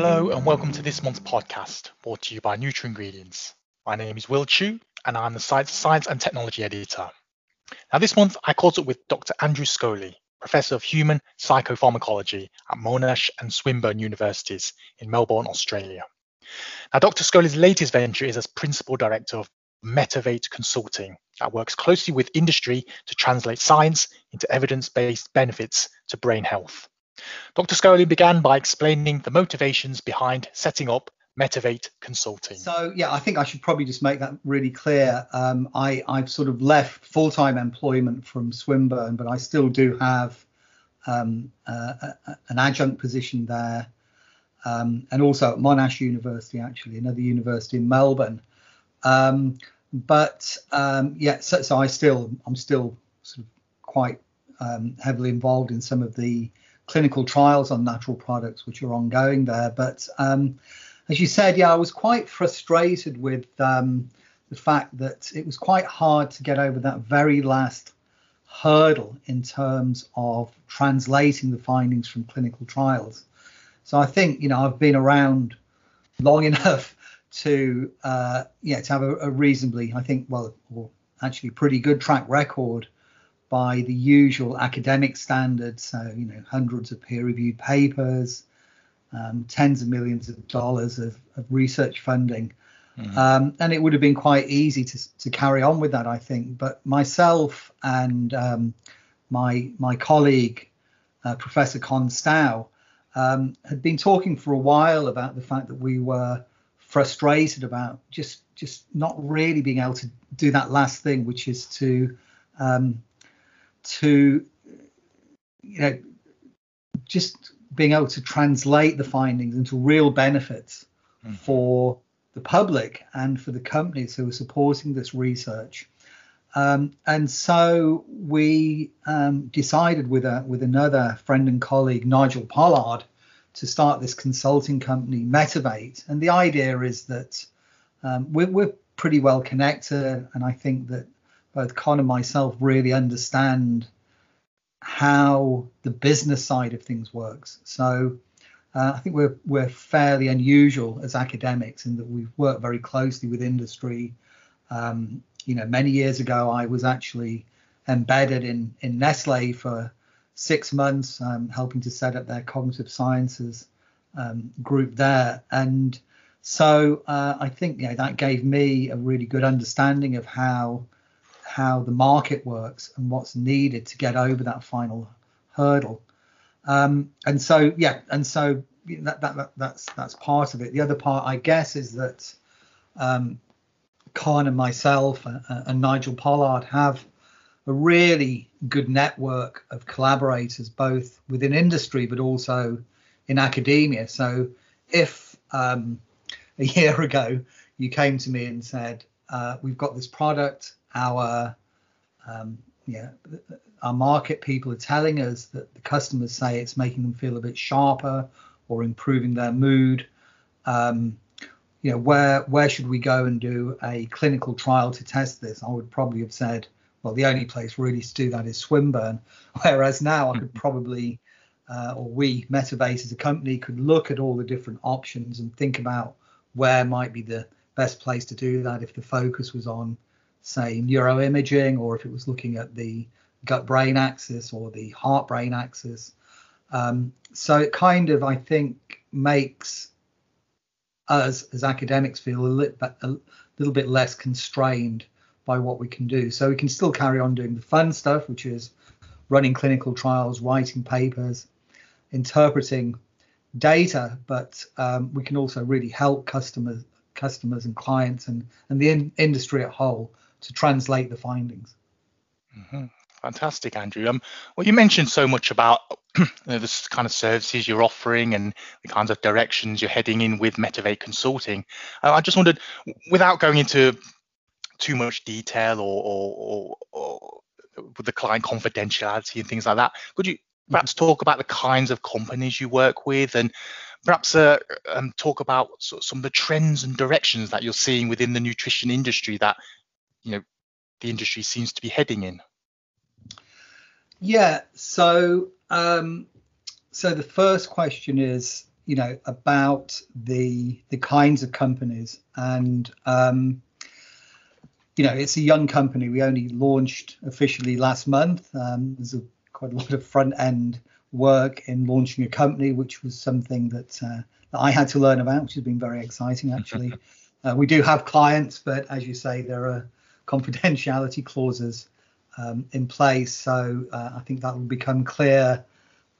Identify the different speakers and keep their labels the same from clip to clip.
Speaker 1: Hello and welcome to this month's podcast brought to you by NutraIngredients. My name is Will Chu and I'm the Science and Technology Editor. Now this month I caught up with Dr. Andrew Scholey, Professor of Human Psychopharmacology at Monash and Swinburne Universities in Melbourne, Australia. Now Dr. Scholey's latest venture is as Principal Director of Metavate Consulting that works closely with industry to translate science into evidence-based benefits to brain health. Dr. Scholey began by explaining the motivations behind setting up Metavate Consulting.
Speaker 2: So yeah, I think I should probably just make that really clear. Um, I, I've sort of left full-time employment from Swinburne, but I still do have um, uh, a, an adjunct position there, um, and also at Monash University, actually, another university in Melbourne. Um, but um, yeah, so, so, I still I'm still sort of quite um, heavily involved in some of the clinical trials on natural products which are ongoing there. But um, as you said, yeah, I was quite frustrated with um, the fact that it was quite hard to get over that very last hurdle in terms of translating the findings from clinical trials. So I think you know I've been around long enough to uh, yeah to have a, a reasonably I think well or actually pretty good track record by the usual academic standards. So, you know, hundreds of peer reviewed papers, um, tens of millions of dollars of, of research funding. Mm-hmm. Um, and it would have been quite easy to, to carry on with that, I think. But myself and um, my my colleague, uh, Professor Con Stough, um, had been talking for a while about the fact that we were frustrated about just just not really being able to do that last thing, which is to um, to you know just being able to translate the findings into real benefits mm. for the public and for the companies who are supporting this research. Um, and so we um, decided with a with another friend and colleague, Nigel Pollard, to start this consulting company, Metavate. And the idea is that um, we're, we're pretty well connected, and I think that both Con and myself really understand how the business side of things works. So uh, I think we're we're fairly unusual as academics in that we work very closely with industry. Um, you know, many years ago, I was actually embedded in in Nestle for six months, um, helping to set up their cognitive sciences um, group there, and so uh, I think you know, that gave me a really good understanding of how how the market works and what's needed to get over that final hurdle. Um, and so, yeah, and so that, that, that, that's that's part of it. The other part, I guess, is that um, Con and myself and, and Nigel Pollard have a really good network of collaborators, both within industry but also in academia. So, if um, a year ago you came to me and said, uh, "We've got this product our um, yeah, our market people are telling us that the customers say it's making them feel a bit sharper or improving their mood. Um, you know, where where should we go and do a clinical trial to test this? I would probably have said, well, the only place really to do that is Swinburne. Whereas now I could probably, uh, or we, Metavate as a company, could look at all the different options and think about where might be the best place to do that if the focus was on say neuroimaging or if it was looking at the gut brain axis or the heart brain axis. Um, so it kind of, I think, makes us as academics feel a little, bit, a little bit less constrained by what we can do. So we can still carry on doing the fun stuff, which is running clinical trials, writing papers, interpreting data, but um, we can also really help customers, customers and clients and, and the in, industry at whole to translate the findings.
Speaker 1: Mm-hmm. Fantastic, Andrew. Um, well, you mentioned so much about you know, the kind of services you're offering and the kinds of directions you're heading in with Metavate Consulting. Uh, I just wondered, without going into too much detail or, or, or, or with the client confidentiality and things like that, could you perhaps talk about the kinds of companies you work with and perhaps uh, um, talk about sort of some of the trends and directions that you're seeing within the nutrition industry that you know the industry seems to be heading in?
Speaker 2: Yeah. So um, so the first question is, you know, about the the kinds of companies, and um, you know, it's a young company. We only launched officially last month. Um, there's a, quite a lot of front end work in launching a company, which was something that, uh, that I had to learn about, which has been very exciting actually. uh, we do have clients, but as you say, there are confidentiality clauses um, in place. So uh, I think that will become clear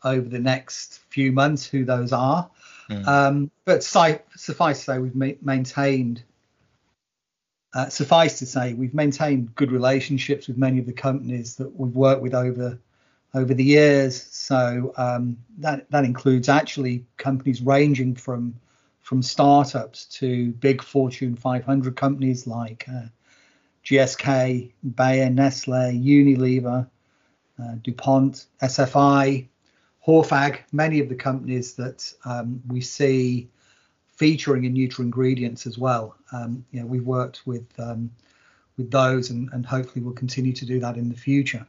Speaker 2: over the next few months who those are. Mm. Um, but si- suffice to say, we've ma- maintained. Uh, suffice to say, we've maintained good relationships with many of the companies that we've worked with over over the years. So um, that that includes actually companies ranging from from startups to big Fortune 500 companies like uh, GSK, Bayer, Nestle, Unilever, uh, DuPont, SFI, Horphag, many of the companies that um, we see featuring in NutraIngredients as well. Um, you know, we've worked with um, with those and, and hopefully we'll continue to do that in the future.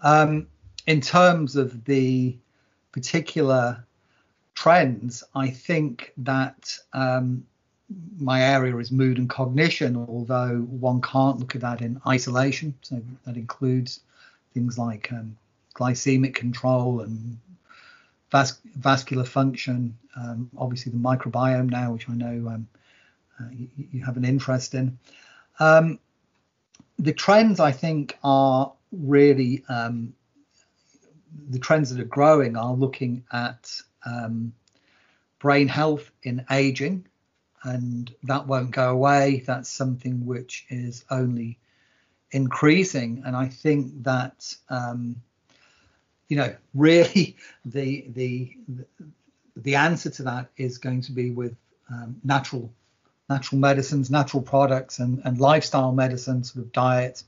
Speaker 2: Um, in terms of the particular trends, I think that um, my area is mood and cognition, although one can't look at that in isolation. So that includes things like um, glycemic control and vas- vascular function, um, obviously the microbiome now, which I know um, uh, you, you, have an interest in. Um, the trends, I think, are really um, the trends that are growing are looking at um, brain health in aging, and that won't go away. That's something which is only increasing, and I think that um, you know really the the the answer to that is going to be with um, natural natural medicines, natural products, and and lifestyle medicine, sort of diet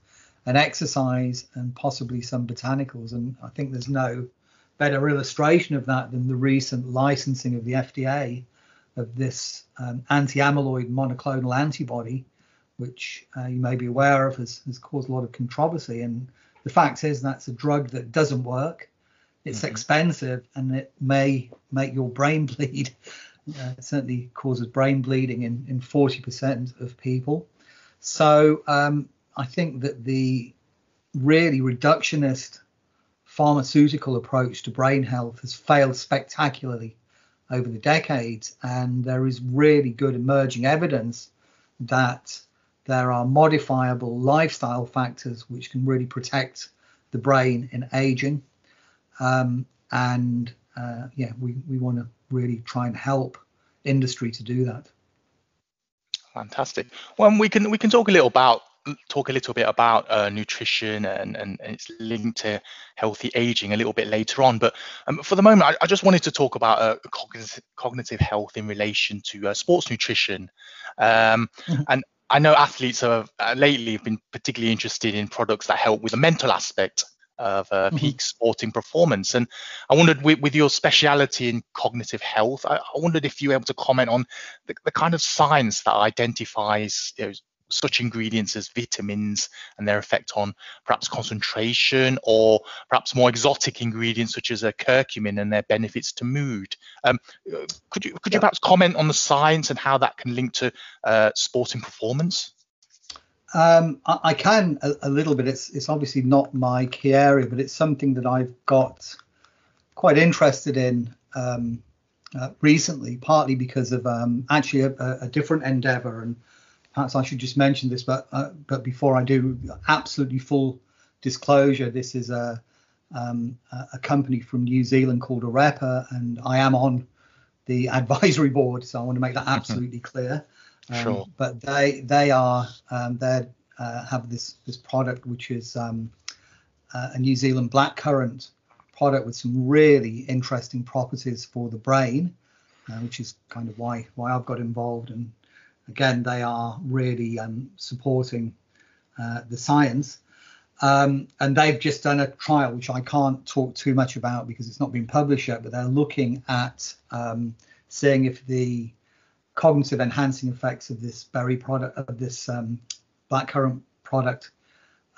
Speaker 2: and exercise and possibly some botanicals. And I think there's no better illustration of that than the recent licensing of the FDA of this um, anti-amyloid monoclonal antibody, which uh, you may be aware of has, has, caused a lot of controversy. And the fact is that's a drug that doesn't work. It's mm-hmm. expensive and it may make your brain bleed. Uh, it certainly causes brain bleeding in, in 40% of people. So um, I think that the really reductionist pharmaceutical approach to brain health has failed spectacularly over the decades, and there is really good emerging evidence that there are modifiable lifestyle factors which can really protect the brain in aging. Um, and uh, yeah, we, we want to really try and help industry to do that.
Speaker 1: Fantastic. Well, we can we can talk a little about talk a little bit about uh, nutrition and, and, and, its link to healthy aging a little bit later on. But um, for the moment, I, I, just wanted to talk about uh, cognitive, cognitive, health in relation to uh, sports nutrition. Um, mm-hmm. And I know athletes have uh, lately have been particularly interested in products that help with the mental aspect of uh, mm-hmm. peak sporting performance. And I wondered, with, with your speciality in cognitive health, I, I, wondered if you were able to comment on the, the kind of science that identifies you know, such ingredients as vitamins and their effect on perhaps concentration, or perhaps more exotic ingredients such as a curcumin and their benefits to mood. Um, could you could you perhaps comment on the science and how that can link to uh, sporting performance?
Speaker 2: Um, I, I, can a, a, little bit. It's it's obviously not my key area, but it's something that I've got quite interested in um, uh, recently, partly because of um, actually a, a, different endeavor and perhaps I should just mention this, but uh, but before I do, absolutely full disclosure, this is a um, a company from New Zealand called Arepa, and I am on the advisory board, so I want to make that mm-hmm. absolutely clear.
Speaker 1: Um, sure.
Speaker 2: But they they are um, they uh, have this this product which is um, uh, a New Zealand blackcurrant product with some really interesting properties for the brain, uh, which is kind of why why I've got involved and again, they are really um, supporting uh, the science. Um, and they've just done a trial, which I can't talk too much about because it's not been published yet, but they're looking at um, seeing if the cognitive enhancing effects of this berry product, of this um, blackcurrant product,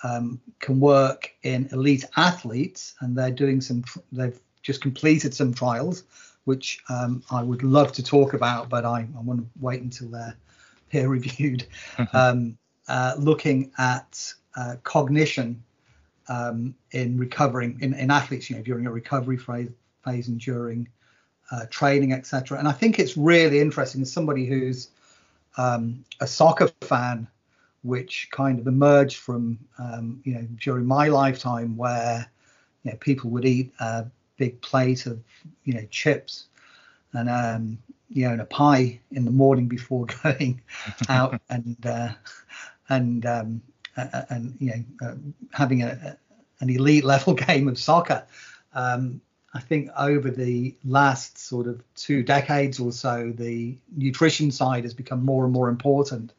Speaker 2: um, can work in elite athletes. And they're doing some, they've just completed some trials which um, I would love to talk about, but I, I want to wait until they're peer reviewed. Mm-hmm. Um, uh, looking at uh, cognition um, in recovering in, in athletes, you know, during a recovery phase, phase and during uh, training, etc. And I think it's really interesting as somebody who's um, a soccer fan, which kind of emerged from um, you know during my lifetime, where you know people would eat a big plate of you know chips and um, you know and a pie in the morning before going out and uh, and um, and you know uh, having a, an elite level game of soccer. Um, I think over the last sort of two decades or so, the nutrition side has become more and more important.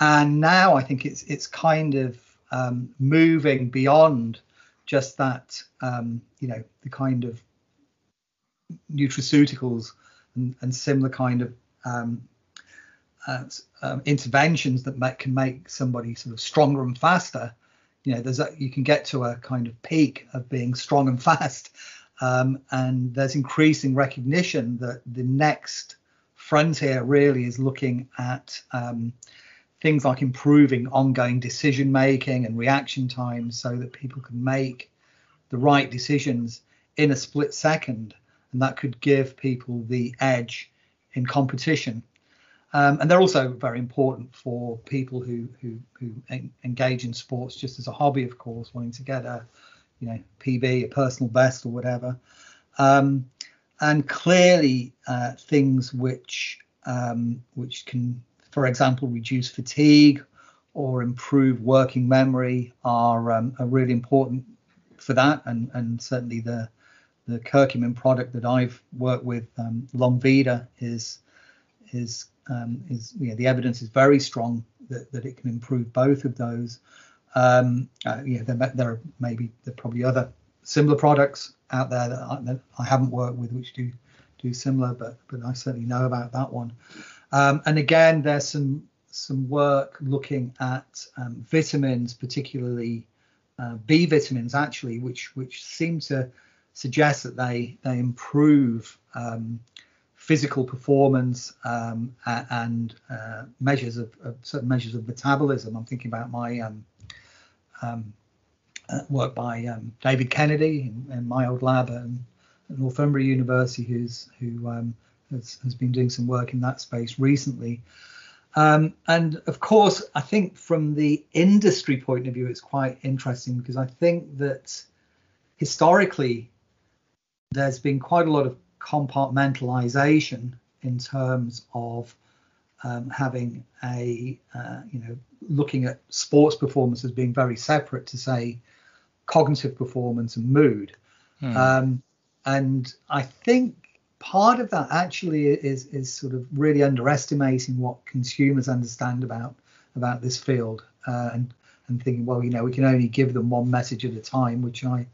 Speaker 2: And now I think it's it's kind of um, moving beyond just that, um, you know, the kind of nutraceuticals and, and similar kind of um, uh, um, interventions that make, can make somebody sort of stronger and faster. You know, there's a, you can get to a kind of peak of being strong and fast um, and there's increasing recognition that the next frontier really is looking at um, things like improving ongoing decision making and reaction times so that people can make the right decisions in a split second. And that could give people the edge in competition. Um, and they're also very important for people who, who, who engage in sports just as a hobby, of course, wanting to get a, you know PB, a personal best or whatever. Um, and clearly uh, things which um, which can, for example, reduce fatigue or improve working memory are um, are really important for that. And and certainly the the curcumin product that I've worked with, um, Longvida, is is um, is you know, the evidence is very strong that, that it can improve both of those. Um, uh, yeah, there, there are maybe there are probably other similar products out there that I, that I, haven't worked with which do do similar, but but I certainly know about that one. Um, and again, there's some some work looking at um, vitamins, particularly uh, B vitamins, actually, which which seem to suggest that they they improve um, physical performance um, and uh, measures of, of, certain measures of metabolism. I'm thinking about my um, um, uh, work by um, David Kennedy in, in, my old lab at, at Northumbria University, who's who um, has, has, been doing some work in that space recently. Um, and of course, I think from the industry point of view, it's quite interesting because I think that historically there's been quite a lot of compartmentalization in terms of um, having a uh, you know looking at sports performance as being very separate to say cognitive performance and mood hmm. um, and i think part of that actually is is sort of really underestimating what consumers understand about about this field uh, and and thinking well you know we can only give them one message at a time which i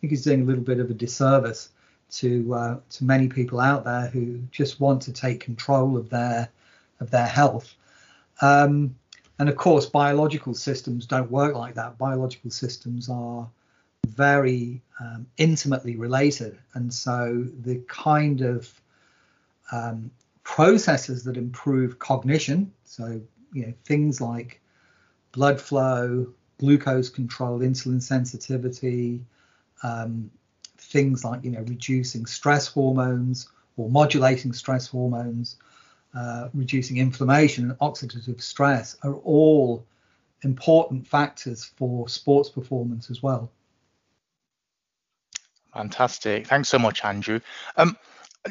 Speaker 2: think is doing a little bit of a disservice to uh, to many people out there who just want to take control of their of their health. Um, and of course, biological systems don't work like that. Biological systems are very um, intimately related, and so the kind of um, processes that improve cognition, so you know things like blood flow, glucose control, insulin sensitivity, um, things like you know reducing stress hormones or modulating stress hormones, uh, reducing inflammation and oxidative stress are all important factors for sports performance as well.
Speaker 1: Fantastic. Thanks so much, Andrew. Um,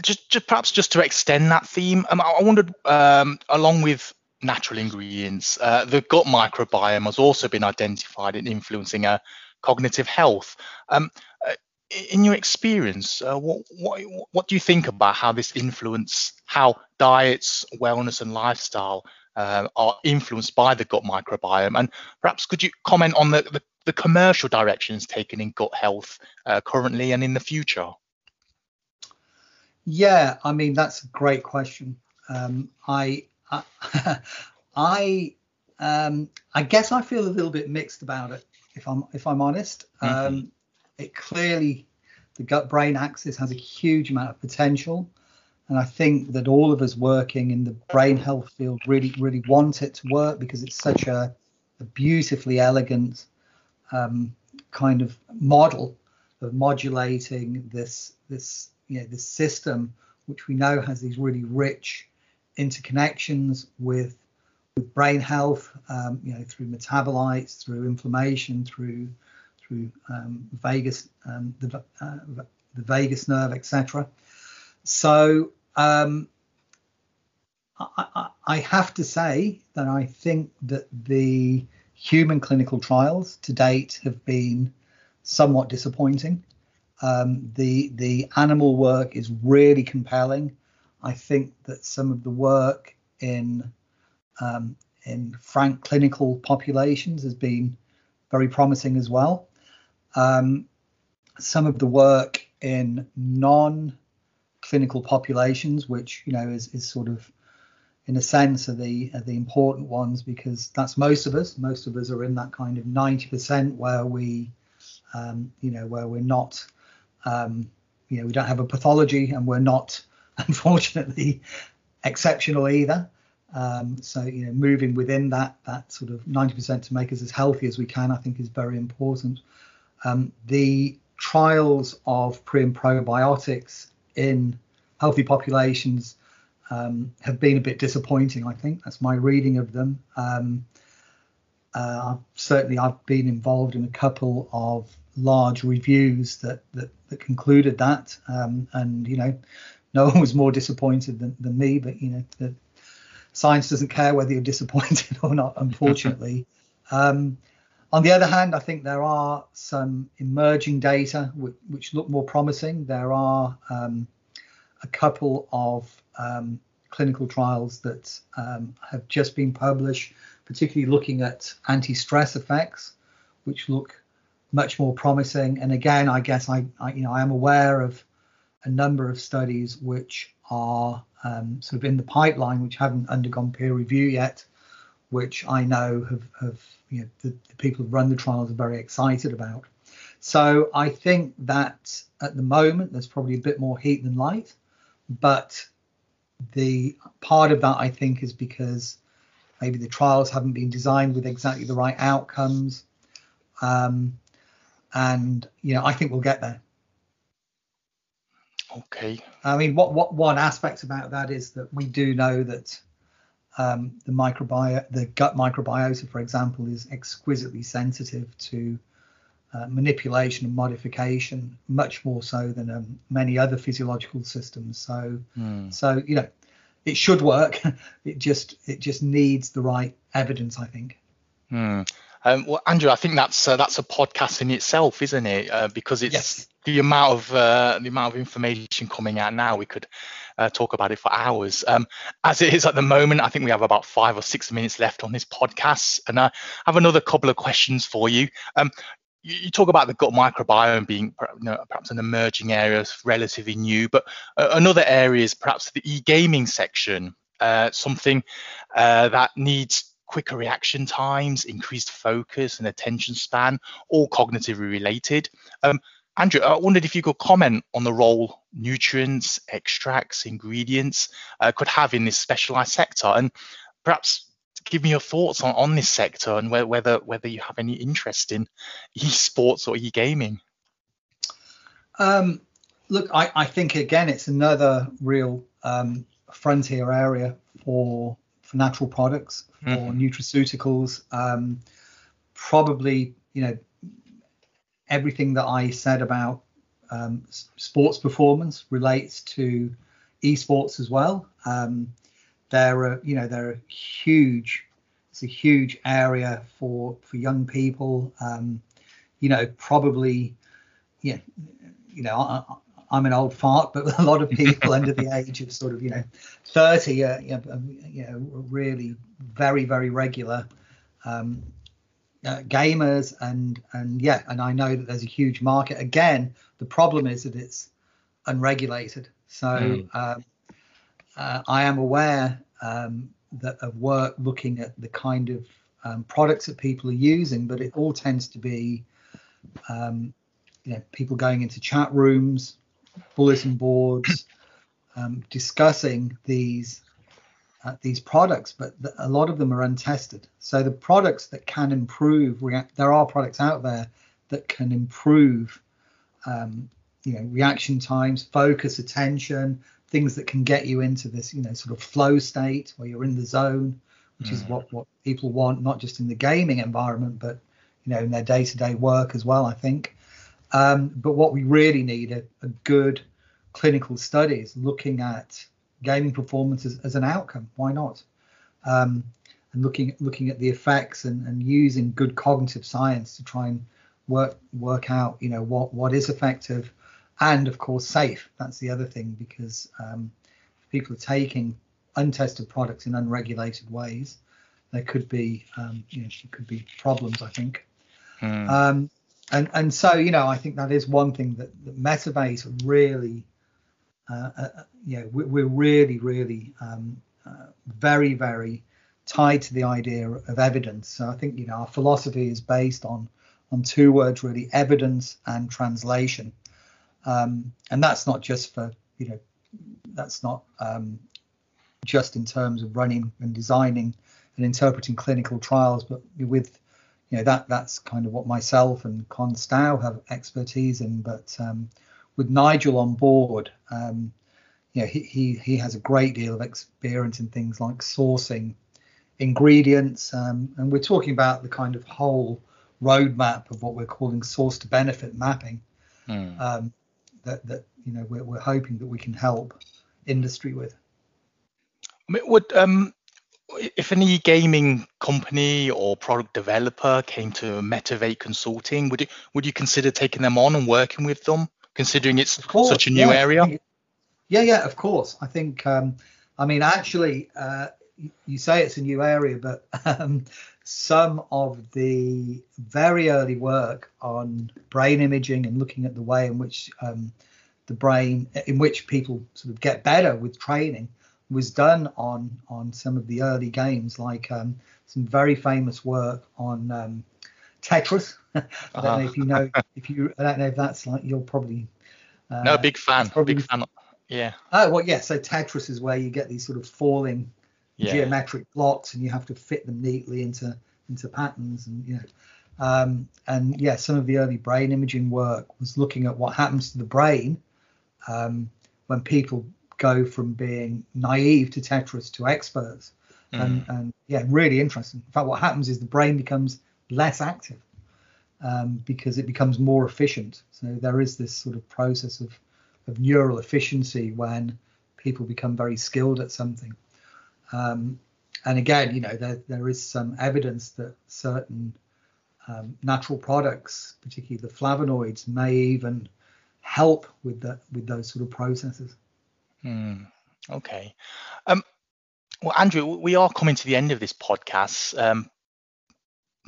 Speaker 1: just, just perhaps just to extend that theme, um, I wondered, um, along with natural ingredients, uh, the gut microbiome has also been identified in influencing uh, cognitive health. Um, uh, in your experience, uh, what, what what do you think about how this influence how diets, wellness, and lifestyle uh, are influenced by the gut microbiome? And perhaps could you comment on the, the, the commercial directions taken in gut health uh, currently and in the future?
Speaker 2: Yeah, I mean that's a great question. Um, I I, I, um, I guess I feel a little bit mixed about it if I'm if I'm honest. Mm-hmm. Um, it clearly the gut brain axis has a huge amount of potential. And I think that all of us working in the brain health field really, really want it to work because it's such a, a beautifully elegant um, kind of model of modulating this this you know this system, which we know has these really rich interconnections with with brain health, um, you know, through metabolites, through inflammation, through through um, vagus, um, the, uh, the vagus nerve, etc. So um, I, I, I, have to say that I think that the human clinical trials to date have been somewhat disappointing. Um, the the animal work is really compelling. I think that some of the work in um, in frank clinical populations has been very promising as well. Um, some of the work in non-clinical populations, which you know is, is sort of in a sense are the are the important ones because that's most of us. Most of us are in that kind of 90% where we, um, you know, where we're not, um, you know, we don't have a pathology and we're not, unfortunately, exceptional either. Um, so you know, moving within that that sort of 90% to make us as healthy as we can, I think, is very important. Um, the trials of pre and probiotics in healthy populations um, have been a bit disappointing. I think that's my reading of them. Um, uh, certainly, I've been involved in a couple of large reviews that that, that concluded that, um, and you know, no one was more disappointed than, than me. But you know, the, science doesn't care whether you're disappointed or not, unfortunately. On the other hand, I think there are some emerging data which, which look more promising. There are um, a couple of um, clinical trials that um, have just been published, particularly looking at anti-stress effects, which look much more promising. And again, I guess I, I you know I am aware of a number of studies which are um, sort of in the pipeline, which haven't undergone peer review yet, which I know have, have you know, the, the people who run the trials are very excited about. So I think that at the moment there's probably a bit more heat than light, but the part of that I think is because maybe the trials haven't been designed with exactly the right outcomes. Um, and you know, I think we'll get there.
Speaker 1: Okay.
Speaker 2: I mean, what what one aspect about that is that we do know that um, the microbiome, the gut microbiota, for example, is exquisitely sensitive to uh, manipulation and modification, much more so than um, many other physiological systems. So, mm. so you know, it should work. it just it just needs the right evidence, I think.
Speaker 1: Mm. Um, well, Andrew, I think that's uh, that's a podcast in itself, isn't it? Uh, because it's yes. The amount of uh, the amount of information coming out now. We could uh, talk about it for hours. Um, as it is at the moment, I think we have about five or six minutes left on this podcast, and I have another couple of questions for you. Um, you, talk about the gut microbiome being you know, perhaps an emerging area, relatively new, but uh, another area is perhaps the e-gaming section, uh, something that needs quicker reaction times, increased focus and attention span, all cognitively related. Um, Andrew, I wondered if you could comment on the role nutrients, extracts, ingredients uh, could have in this specialized sector, and perhaps give me your thoughts on, on this sector and whether whether you have any interest in esports or e-gaming.
Speaker 2: Um, look, I, I, think again it's another real um, frontier area for for natural products, for mm-hmm. nutraceuticals. Um, probably, you know, everything that I said about um, sports performance relates to esports as well. Um, there are, you know, there are huge. It's a huge area for for young people. Um, you know, probably, yeah, you know, I, I'm an old fart, but a lot of people under the age of sort of you know 30 are you know, you know really very very regular um, uh, gamers and and yeah and I know that there's a huge market. Again, the problem is that it's unregulated. So mm. um, uh, I am aware um, that of work looking at the kind of um, products that people are using, but it all tends to be um, you know people going into chat rooms, bulletin boards, um, discussing these uh, these products, but the, a lot of them are untested. So the products that can improve, there are products out there that can improve, um, you know, reaction times, focus, attention, things that can get you into this, you know, sort of flow state where you're in the zone, which mm. is what what people want, not just in the gaming environment, but you know, in their day-to-day work as well. I think. Um, but what we really need are, are good clinical studies looking at gaming performance as, an outcome. Why not? Um, and looking looking at the effects and, and using good cognitive science to try and work work out you know what what is effective and of course safe that's the other thing because um, people are taking untested products in unregulated ways there could be um, you know could be problems i think hmm. um, and and so you know i think that is one thing that, that metavate really you know we're really really um, uh, very very tied to the idea of evidence. So i think you know our philosophy is based on on two words really evidence and translation. Um, and that's not just for you know that's not um, just in terms of running and designing and interpreting clinical trials but with you know that that's kind of what myself and Con Stough have expertise in but um, with Nigel on board um, you know he, he he has a great deal of experience in things like sourcing ingredients um, and we're talking about the kind of whole roadmap of what we're calling source to benefit mapping mm. um, that that you know we're, we're hoping that we can help industry with.
Speaker 1: I mean, would um, if any gaming company or product developer came to Metavate Consulting, would you would you consider taking them on and working with them, considering it's course, such a new
Speaker 2: yeah.
Speaker 1: area?
Speaker 2: Yeah, yeah, of course. I think, um, I mean, actually, uh, you say it's a new area, but um, some of the very early work on brain imaging and looking at the way in which um, the brain, in which people sort of get better with training, was done on on some of the early games, like um, some very famous work on um, Tetris. I don't uh-huh. know if you know if you. I don't know if that's like you're probably.
Speaker 1: Uh, no, big fan. Probably, big fan. Yeah.
Speaker 2: Oh well, yeah. So Tetris is where you get these sort of falling yeah. geometric blocks and you have to fit them neatly into into patterns and you know um, and yeah some of the early brain imaging work was looking at what happens to the brain um, when people go from being naive to tetris to experts mm. and, and yeah really interesting in fact what happens is the brain becomes less active um, because it becomes more efficient so there is this sort of process of of neural efficiency when people become very skilled at something um, and again, you know, there, there is some evidence that certain um, natural products, particularly the flavonoids, may even help with that with those sort of processes.
Speaker 1: Hmm. okay. Um, well, Andrew, we are coming to the end of this podcast. Um,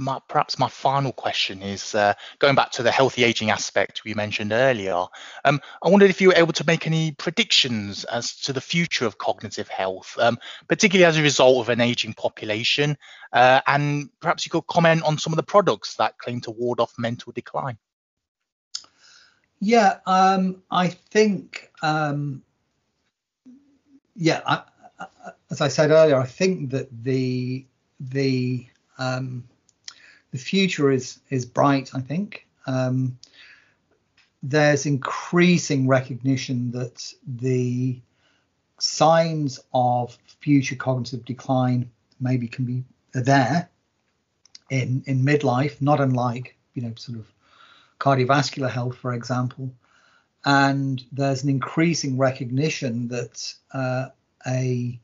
Speaker 1: my, perhaps my final question is uh, going back to the healthy aging aspect we mentioned earlier. Um, I wondered if you were able to make any predictions as to the future of cognitive health, um, particularly as a result of an aging population, uh, and perhaps you could comment on some of the products that claim to ward off mental decline.
Speaker 2: Yeah, um, I think, um, yeah, I, I, as I said earlier, I think that the the um, the future is is bright. I think um, there's increasing recognition that the signs of future cognitive decline maybe can be there in in midlife, not unlike you know sort of cardiovascular health, for example. And there's an increasing recognition that uh, a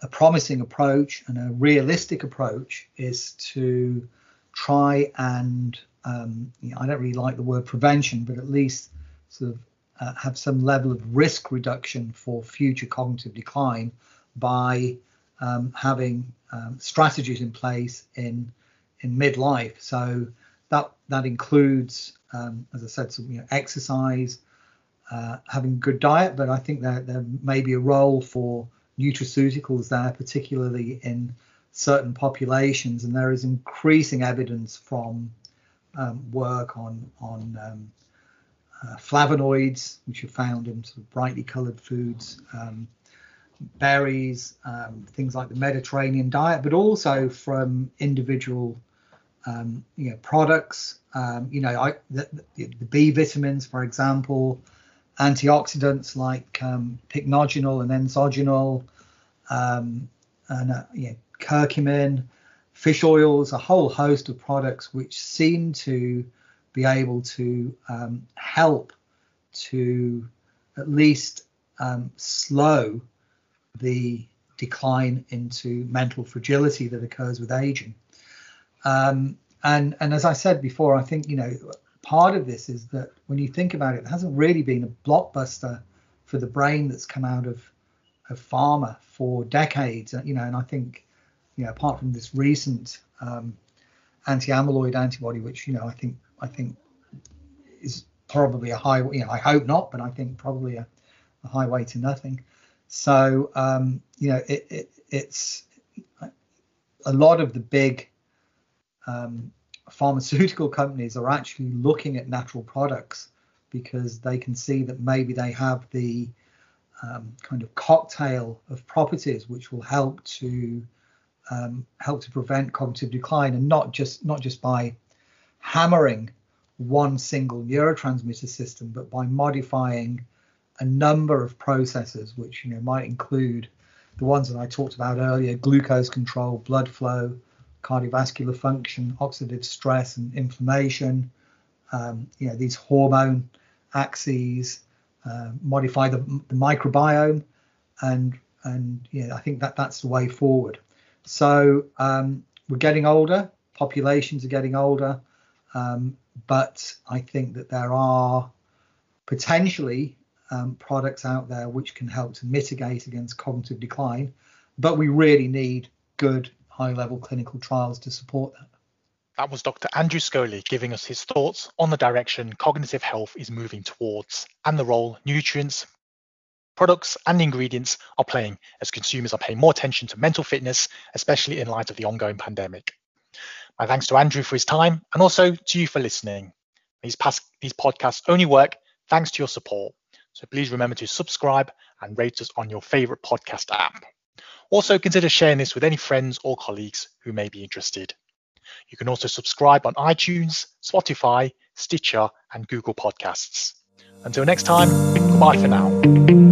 Speaker 2: a promising approach and a realistic approach is to try and um, you know, I don't really like the word prevention, but at least sort of uh, have some level of risk reduction for future cognitive decline by um, having um, strategies in place in in midlife. So that that includes, um, as I said, some you know, exercise, uh, having good diet, but I think there there may be a role for nutraceuticals there, particularly in certain populations, and there is increasing evidence from um, work on on um, uh, flavonoids, which are found in sort of brightly coloured foods, um, berries, um, things like the Mediterranean diet, but also from individual um, you know products. Um, you know, I, the, the, B vitamins, for example, antioxidants like um, pycnogenol and enzogenol, um, and uh, know, curcumin, fish oils, a whole host of products which seem to be able to um, help to at least um, slow the decline into mental fragility that occurs with aging. Um, and and as I said before, I think you know part of this is that when you think about it, it hasn't really been a blockbuster for the brain that's come out of of pharma for decades. You know, and I think you know apart from this recent um, anti-amyloid antibody, which you know I think I think is probably a high. You know, I hope not, but I think probably a, a highway to nothing. So um, you know, it, it, it's a lot of the big um, pharmaceutical companies are actually looking at natural products because they can see that maybe they have the um, kind of cocktail of properties which will help to um, help to prevent cognitive decline and not just not just by hammering one single neurotransmitter system but by modifying a number of processes which you know might include the ones that I talked about earlier glucose control blood flow cardiovascular function, oxidative stress and inflammation, um, you know, these hormone axes, uh, modify the, the, microbiome, and and yeah, I think that that's the way forward. So um, we're getting older, populations are getting older, um, but I think that there are potentially um, products out there which can help to mitigate against cognitive decline, but we really need good high level clinical trials to support that.
Speaker 1: That was Dr. Andrew Scholey giving us his thoughts on the direction cognitive health is moving towards and the role nutrients, products, and ingredients are playing as consumers are paying more attention to mental fitness, especially in light of the ongoing pandemic. My thanks to Andrew for his time and also to you for listening. These, past, these podcasts only work thanks to your support. So please remember to subscribe and rate us on your favorite podcast app. Also, consider sharing this with any friends or colleagues who may be interested. You can also subscribe on iTunes, Spotify, Stitcher, and Google Podcasts. Until next time, goodbye for now.